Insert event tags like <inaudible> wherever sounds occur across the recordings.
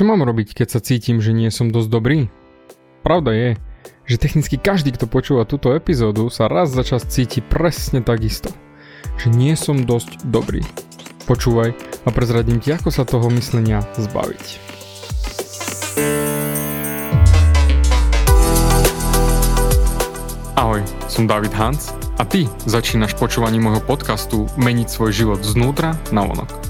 Čo mám robiť, keď sa cítim, že nie som dosť dobrý? Pravda je, že technicky každý, kto počúva túto epizódu, sa raz za čas cíti presne takisto. Že nie som dosť dobrý. Počúvaj a prezradím ti, ako sa toho myslenia zbaviť. Ahoj, som David Hans a ty začínaš počúvanie môjho podcastu Meniť svoj život znútra na vonok.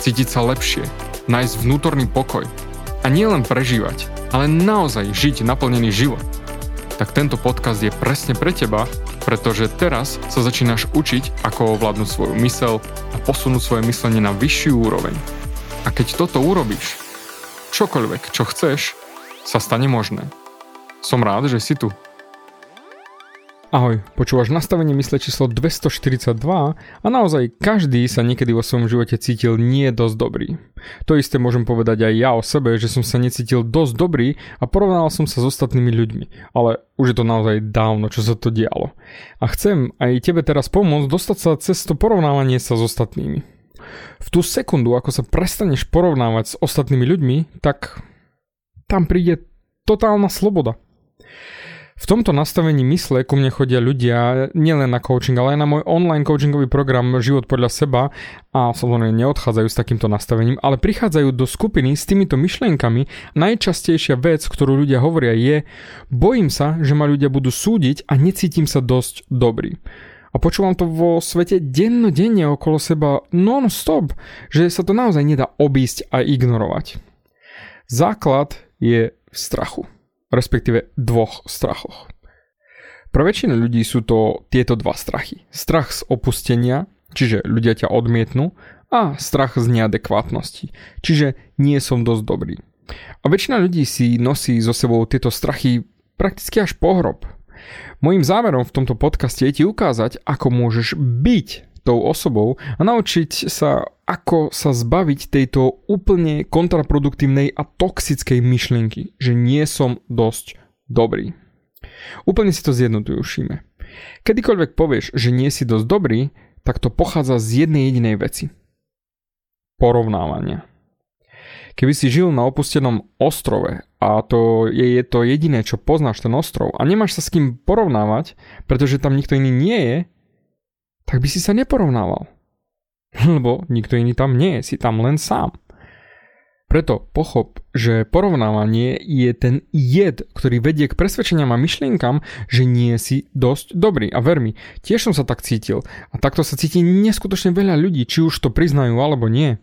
cítiť sa lepšie, nájsť vnútorný pokoj a nielen prežívať, ale naozaj žiť naplnený život, tak tento podcast je presne pre teba, pretože teraz sa začínaš učiť, ako ovládnuť svoju mysel a posunúť svoje myslenie na vyššiu úroveň. A keď toto urobíš, čokoľvek, čo chceš, sa stane možné. Som rád, že si tu. Ahoj, počúvaš nastavenie mysle číslo 242 a naozaj každý sa niekedy vo svojom živote cítil nie dosť dobrý. To isté môžem povedať aj ja o sebe, že som sa necítil dosť dobrý a porovnal som sa s ostatnými ľuďmi, ale už je to naozaj dávno, čo sa to dialo. A chcem aj tebe teraz pomôcť dostať sa cez to porovnávanie sa s ostatnými. V tú sekundu, ako sa prestaneš porovnávať s ostatnými ľuďmi, tak tam príde totálna sloboda. V tomto nastavení mysle ku mne chodia ľudia nielen na coaching, ale aj na môj online coachingový program Život podľa seba a samozrejme neodchádzajú s takýmto nastavením, ale prichádzajú do skupiny s týmito myšlienkami. Najčastejšia vec, ktorú ľudia hovoria je, bojím sa, že ma ľudia budú súdiť a necítim sa dosť dobrý. A počúvam to vo svete dennodenne okolo seba non-stop, že sa to naozaj nedá obísť a ignorovať. Základ je v strachu respektíve dvoch strachoch. Pre väčšinu ľudí sú to tieto dva strachy. Strach z opustenia, čiže ľudia ťa odmietnú, a strach z neadekvátnosti, čiže nie som dosť dobrý. A väčšina ľudí si nosí so sebou tieto strachy prakticky až po hrob. Mojím zámerom v tomto podcaste je ti ukázať, ako môžeš byť tou osobou a naučiť sa, ako sa zbaviť tejto úplne kontraproduktívnej a toxickej myšlienky, že nie som dosť dobrý. Úplne si to zjednodušíme. Kedykoľvek povieš, že nie si dosť dobrý, tak to pochádza z jednej jedinej veci. Porovnávania. Keby si žil na opustenom ostrove a to je, je to jediné, čo poznáš ten ostrov a nemáš sa s kým porovnávať, pretože tam nikto iný nie je, tak by si sa neporovnával. <laughs> Lebo nikto iný tam nie si tam len sám. Preto pochop, že porovnávanie je ten jed, ktorý vedie k presvedčeniam a myšlienkam, že nie si dosť dobrý. A ver mi, tiež som sa tak cítil. A takto sa cíti neskutočne veľa ľudí, či už to priznajú alebo nie.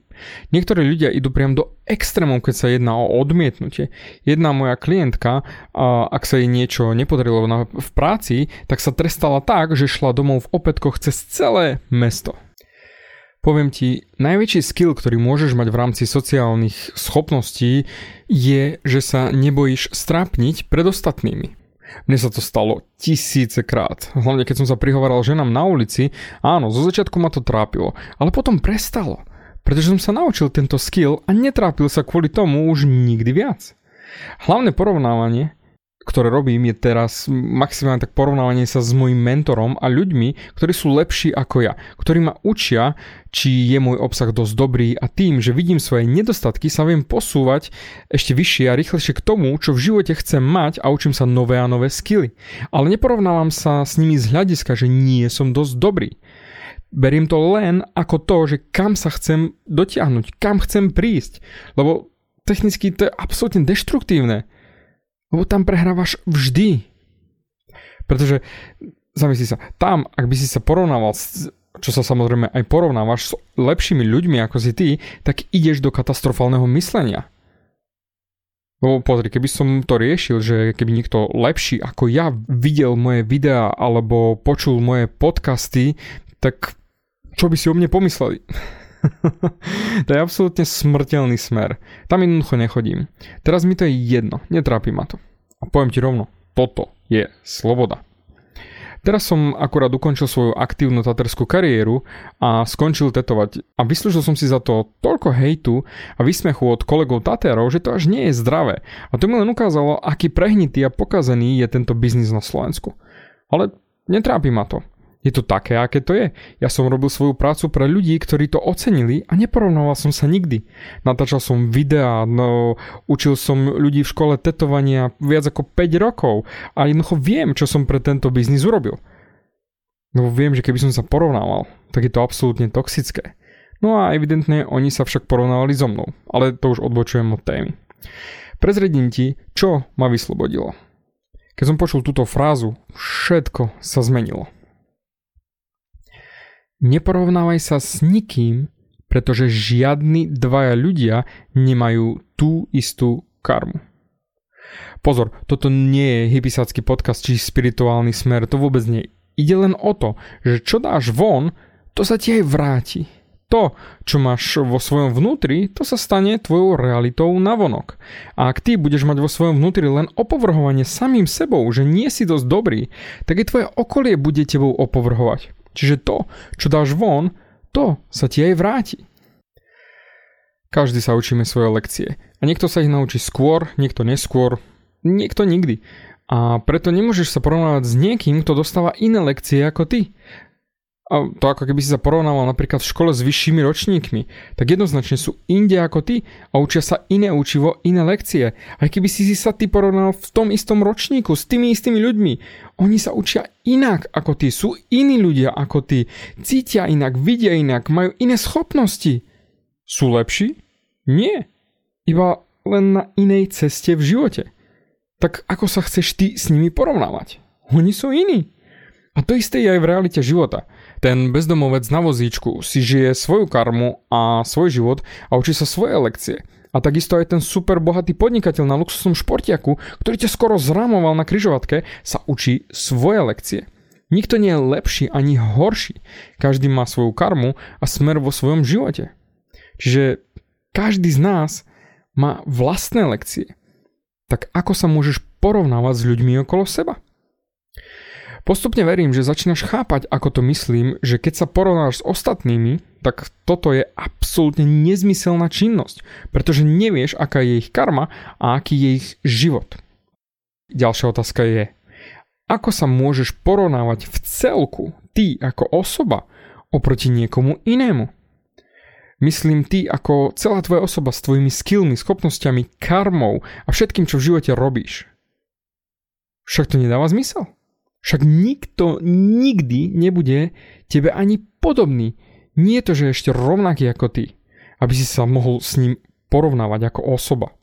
Niektorí ľudia idú priam do extrémov, keď sa jedná o odmietnutie. Jedna moja klientka, ak sa jej niečo nepodarilo v práci, tak sa trestala tak, že šla domov v opätkoch cez celé mesto. Poviem ti, najväčší skill, ktorý môžeš mať v rámci sociálnych schopností, je, že sa nebojíš strápniť pred ostatnými. Mne sa to stalo tisícekrát. Hlavne keď som sa prihovaral ženám na ulici, áno, zo začiatku ma to trápilo, ale potom prestalo pretože som sa naučil tento skill a netrápil sa kvôli tomu už nikdy viac. Hlavné porovnávanie, ktoré robím, je teraz maximálne tak porovnávanie sa s mojim mentorom a ľuďmi, ktorí sú lepší ako ja, ktorí ma učia, či je môj obsah dosť dobrý a tým, že vidím svoje nedostatky, sa viem posúvať ešte vyššie a rýchlejšie k tomu, čo v živote chcem mať a učím sa nové a nové skily. Ale neporovnávam sa s nimi z hľadiska, že nie som dosť dobrý. Beriem to len ako to, že kam sa chcem dotiahnuť, kam chcem prísť. Lebo technicky to je absolútne deštruktívne. Lebo tam prehrávaš vždy. Pretože, zamyslí sa, tam, ak by si sa porovnával, čo sa samozrejme aj porovnávaš s lepšími ľuďmi ako si ty, tak ideš do katastrofálneho myslenia. Lebo pozri, keby som to riešil, že keby niekto lepší ako ja videl moje videá alebo počul moje podcasty, tak čo by si o mne pomysleli? <laughs> to je absolútne smrteľný smer. Tam jednoducho nechodím. Teraz mi to je jedno, netrápi ma to. A poviem ti rovno, toto je sloboda. Teraz som akurát ukončil svoju aktívnu taterskú kariéru a skončil tetovať a vyslúžil som si za to toľko hejtu a vysmechu od kolegov taterov, že to až nie je zdravé. A to mi len ukázalo, aký prehnitý a pokazený je tento biznis na Slovensku. Ale netrápi ma to. Je to také, aké to je. Ja som robil svoju prácu pre ľudí, ktorí to ocenili a neporovnával som sa nikdy. Natáčal som videá, no, učil som ľudí v škole tetovania viac ako 5 rokov a jednoducho viem, čo som pre tento biznis urobil. No viem, že keby som sa porovnával, tak je to absolútne toxické. No a evidentne oni sa však porovnávali so mnou, ale to už odbočujem od témy. Prezredím ti, čo ma vyslobodilo. Keď som počul túto frázu, všetko sa zmenilo. Neporovnávaj sa s nikým, pretože žiadni dvaja ľudia nemajú tú istú karmu. Pozor, toto nie je hypisácky podcast či spirituálny smer, to vôbec nie. Ide len o to, že čo dáš von, to sa ti aj vráti. To, čo máš vo svojom vnútri, to sa stane tvojou realitou navonok. A ak ty budeš mať vo svojom vnútri len opovrhovanie samým sebou, že nie si dosť dobrý, tak aj tvoje okolie bude tebou opovrhovať. Čiže to, čo dáš von, to sa ti aj vráti. Každý sa učíme svoje lekcie. A niekto sa ich naučí skôr, niekto neskôr, niekto nikdy. A preto nemôžeš sa porovnávať s niekým, kto dostáva iné lekcie ako ty. A to ako keby si sa porovnával napríklad v škole s vyššími ročníkmi, tak jednoznačne sú inde ako ty a učia sa iné učivo, iné lekcie. Aj keby si sa ty porovnal v tom istom ročníku s tými istými ľuďmi, oni sa učia inak ako ty, sú iní ľudia ako ty, cítia inak, vidia inak, majú iné schopnosti. Sú lepší? Nie. Iba len na inej ceste v živote. Tak ako sa chceš ty s nimi porovnávať? Oni sú iní. A to isté je aj v realite života. Ten bezdomovec na vozíčku si žije svoju karmu a svoj život a učí sa svoje lekcie. A takisto aj ten super bohatý podnikateľ na luxusnom športiaku, ktorý ťa skoro zramoval na kryžovatke, sa učí svoje lekcie. Nikto nie je lepší ani horší. Každý má svoju karmu a smer vo svojom živote. Čiže každý z nás má vlastné lekcie. Tak ako sa môžeš porovnávať s ľuďmi okolo seba? Postupne verím, že začínaš chápať, ako to myslím, že keď sa porovnáš s ostatnými, tak toto je absolútne nezmyselná činnosť, pretože nevieš, aká je ich karma a aký je ich život. Ďalšia otázka je, ako sa môžeš porovnávať v celku, ty ako osoba, oproti niekomu inému? Myslím ty ako celá tvoja osoba s tvojimi skillmi, schopnosťami, karmou a všetkým, čo v živote robíš. Však to nedáva zmysel. Však nikto nikdy nebude tebe ani podobný. Nie je to, že ešte rovnaký ako ty, aby si sa mohol s ním porovnávať ako osoba.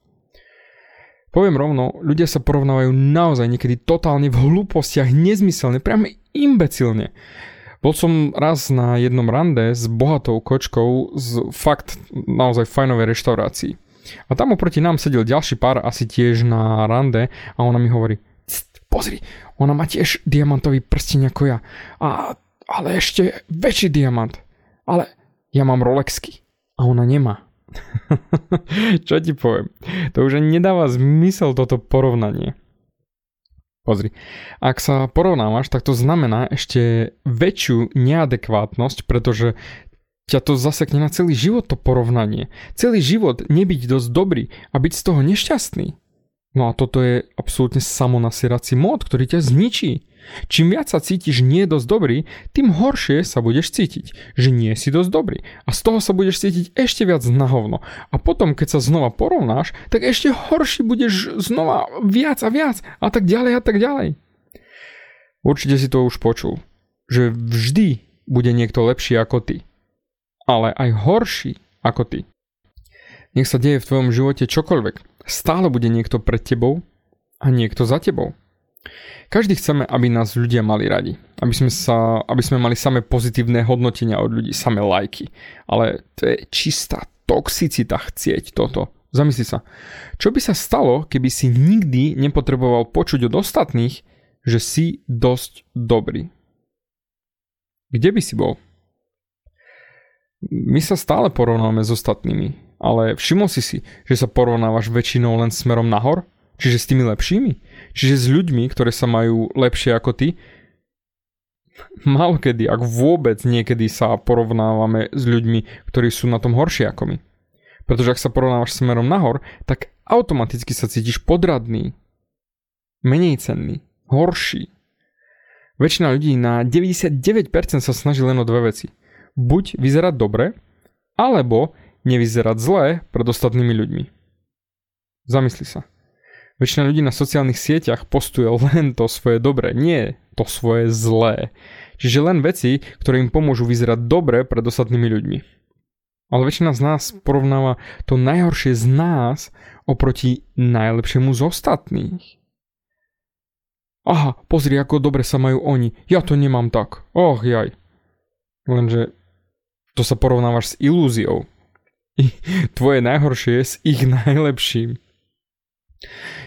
Poviem rovno, ľudia sa porovnávajú naozaj niekedy totálne v hlúpostiach, nezmyselne, priamo imbecilne. Bol som raz na jednom rande s bohatou kočkou z fakt naozaj fajnovej reštaurácii. A tam oproti nám sedel ďalší pár asi tiež na rande a ona mi hovorí, pozri, ona má tiež diamantový prsteň ako ja. A, ale ešte väčší diamant. Ale ja mám Rolexky. A ona nemá. <laughs> Čo ti poviem? To už nedáva zmysel toto porovnanie. Pozri, ak sa porovnávaš, tak to znamená ešte väčšiu neadekvátnosť, pretože ťa to zasekne na celý život to porovnanie. Celý život nebyť dosť dobrý a byť z toho nešťastný. No a toto je absolútne samonasierací mód, ktorý ťa zničí. Čím viac sa cítiš nie dosť dobrý, tým horšie sa budeš cítiť, že nie si dosť dobrý. A z toho sa budeš cítiť ešte viac na hovno. A potom, keď sa znova porovnáš, tak ešte horší budeš znova viac a viac a tak ďalej a tak ďalej. Určite si to už počul, že vždy bude niekto lepší ako ty. Ale aj horší ako ty. Nech sa deje v tvojom živote čokoľvek Stále bude niekto pred tebou a niekto za tebou. Každý chceme, aby nás ľudia mali radi. Aby sme, sa, aby sme mali samé pozitívne hodnotenia od ľudí, samé lajky. Ale to je čistá toxicita chcieť toto. Zamysli sa. Čo by sa stalo, keby si nikdy nepotreboval počuť od ostatných, že si dosť dobrý? Kde by si bol? My sa stále porovnávame s ostatnými, ale všimol si si, že sa porovnávaš väčšinou len smerom nahor? Čiže s tými lepšími? Čiže s ľuďmi, ktoré sa majú lepšie ako ty? Málo kedy, ak vôbec niekedy sa porovnávame s ľuďmi, ktorí sú na tom horšie ako my. Pretože ak sa porovnávaš smerom nahor, tak automaticky sa cítiš podradný, menej cenný, horší. Väčšina ľudí na 99% sa snaží len o dve veci. Buď vyzerať dobre, alebo nevyzerať zlé pred ostatnými ľuďmi. Zamysli sa. Väčšina ľudí na sociálnych sieťach postuje len to svoje dobré, nie to svoje zlé. Čiže len veci, ktoré im pomôžu vyzerať dobre pred ostatnými ľuďmi. Ale väčšina z nás porovnáva to najhoršie z nás oproti najlepšiemu z ostatných. Aha, pozri, ako dobre sa majú oni. Ja to nemám tak. Och, jaj. Lenže to sa porovnávaš s ilúziou. <laughs> Tvoje najhoršie s ich najlepším.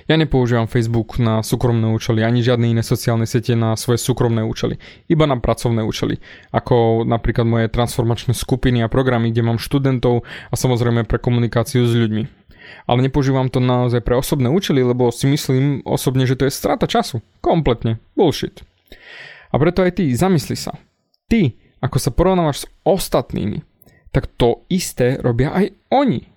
Ja nepoužívam Facebook na súkromné účely, ani žiadne iné sociálne siete na svoje súkromné účely, iba na pracovné účely, ako napríklad moje transformačné skupiny a programy, kde mám študentov a samozrejme pre komunikáciu s ľuďmi. Ale nepoužívam to naozaj pre osobné účely, lebo si myslím osobne, že to je strata času. Kompletne. Bullshit. A preto aj ty, zamysli sa. Ty, ako sa porovnávaš s ostatnými, tak to isté robia aj oni.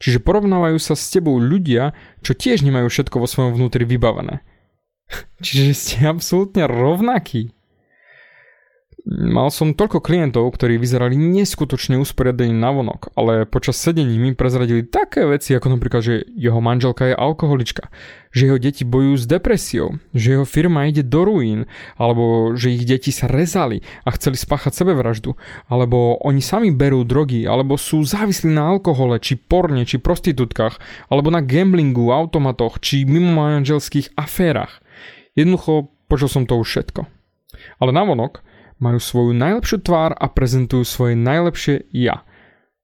Čiže porovnávajú sa s tebou ľudia, čo tiež nemajú všetko vo svojom vnútri vybavené. <laughs> Čiže ste absolútne rovnakí. Mal som toľko klientov, ktorí vyzerali neskutočne usporiadaní na vonok, ale počas sedení mi prezradili také veci, ako napríklad, že jeho manželka je alkoholička, že jeho deti bojujú s depresiou, že jeho firma ide do ruín, alebo že ich deti sa rezali a chceli spáchať sebevraždu, alebo oni sami berú drogy, alebo sú závislí na alkohole, či porne, či prostitútkach, alebo na gamblingu, automatoch, či mimo manželských aférach. Jednoducho, počul som to už všetko. Ale navonok majú svoju najlepšiu tvár a prezentujú svoje najlepšie ja,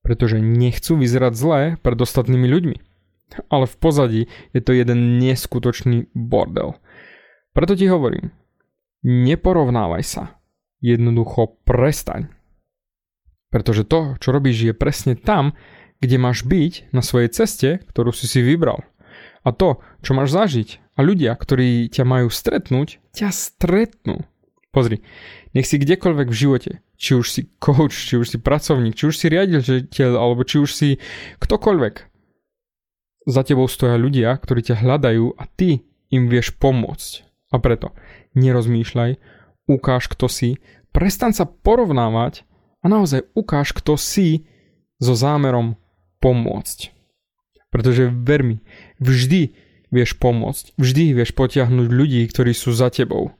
pretože nechcú vyzerať zlé pred ostatnými ľuďmi. Ale v pozadí je to jeden neskutočný bordel. Preto ti hovorím, neporovnávaj sa. Jednoducho prestaň. Pretože to, čo robíš, je presne tam, kde máš byť na svojej ceste, ktorú si si vybral. A to, čo máš zažiť a ľudia, ktorí ťa majú stretnúť, ťa stretnú. Pozri, nech si kdekoľvek v živote, či už si coach, či už si pracovník, či už si riaditeľ, alebo či už si ktokoľvek. Za tebou stoja ľudia, ktorí ťa hľadajú a ty im vieš pomôcť. A preto nerozmýšľaj, ukáž kto si, prestan sa porovnávať a naozaj ukáž kto si so zámerom pomôcť. Pretože ver mi, vždy vieš pomôcť, vždy vieš potiahnuť ľudí, ktorí sú za tebou.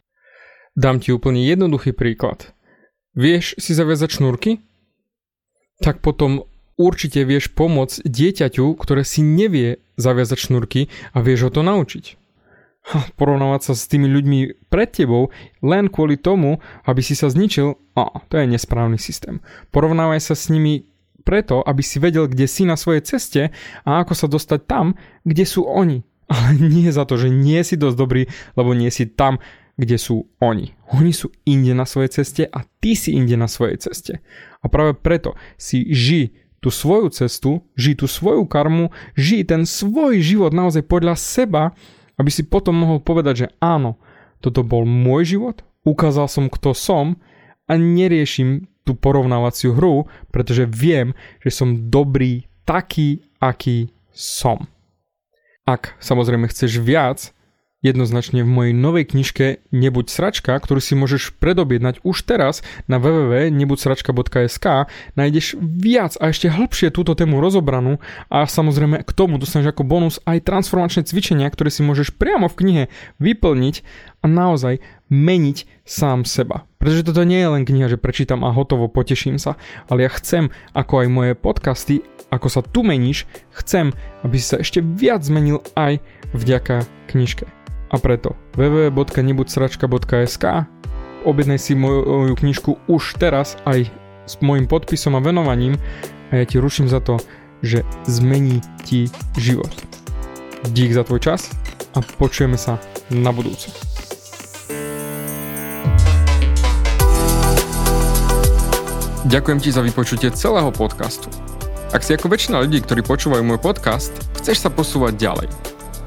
Dám ti úplne jednoduchý príklad. Vieš si zaviazať šnúrky? Tak potom určite vieš pomôcť dieťaťu, ktoré si nevie zaviazať šnúrky a vieš ho to naučiť. Ha, porovnávať sa s tými ľuďmi pred tebou len kvôli tomu, aby si sa zničil, a to je nesprávny systém. Porovnávaj sa s nimi preto, aby si vedel, kde si na svojej ceste a ako sa dostať tam, kde sú oni. Ale nie za to, že nie si dosť dobrý, lebo nie si tam, kde sú oni. Oni sú inde na svojej ceste a ty si inde na svojej ceste. A práve preto si ži tú svoju cestu, ži tú svoju karmu, ži ten svoj život naozaj podľa seba, aby si potom mohol povedať, že áno, toto bol môj život, ukázal som, kto som a neriešim tú porovnávaciu hru, pretože viem, že som dobrý taký, aký som. Ak samozrejme chceš viac, Jednoznačne v mojej novej knižke Nebuď sračka, ktorú si môžeš predobjednať už teraz na www.nebuďsračka.sk nájdeš viac a ešte hĺbšie túto tému rozobranú a samozrejme k tomu dostaneš ako bonus aj transformačné cvičenia, ktoré si môžeš priamo v knihe vyplniť a naozaj meniť sám seba. Pretože toto nie je len kniha, že prečítam a hotovo, poteším sa, ale ja chcem, ako aj moje podcasty, ako sa tu meníš, chcem, aby si sa ešte viac zmenil aj vďaka knižke. A preto www.nebudsračka.sk objednaj si moju knižku už teraz aj s môjim podpisom a venovaním a ja ti ruším za to, že zmení ti život. Dík za tvoj čas a počujeme sa na budúce. Ďakujem ti za vypočutie celého podcastu. Ak si ako väčšina ľudí, ktorí počúvajú môj podcast, chceš sa posúvať ďalej.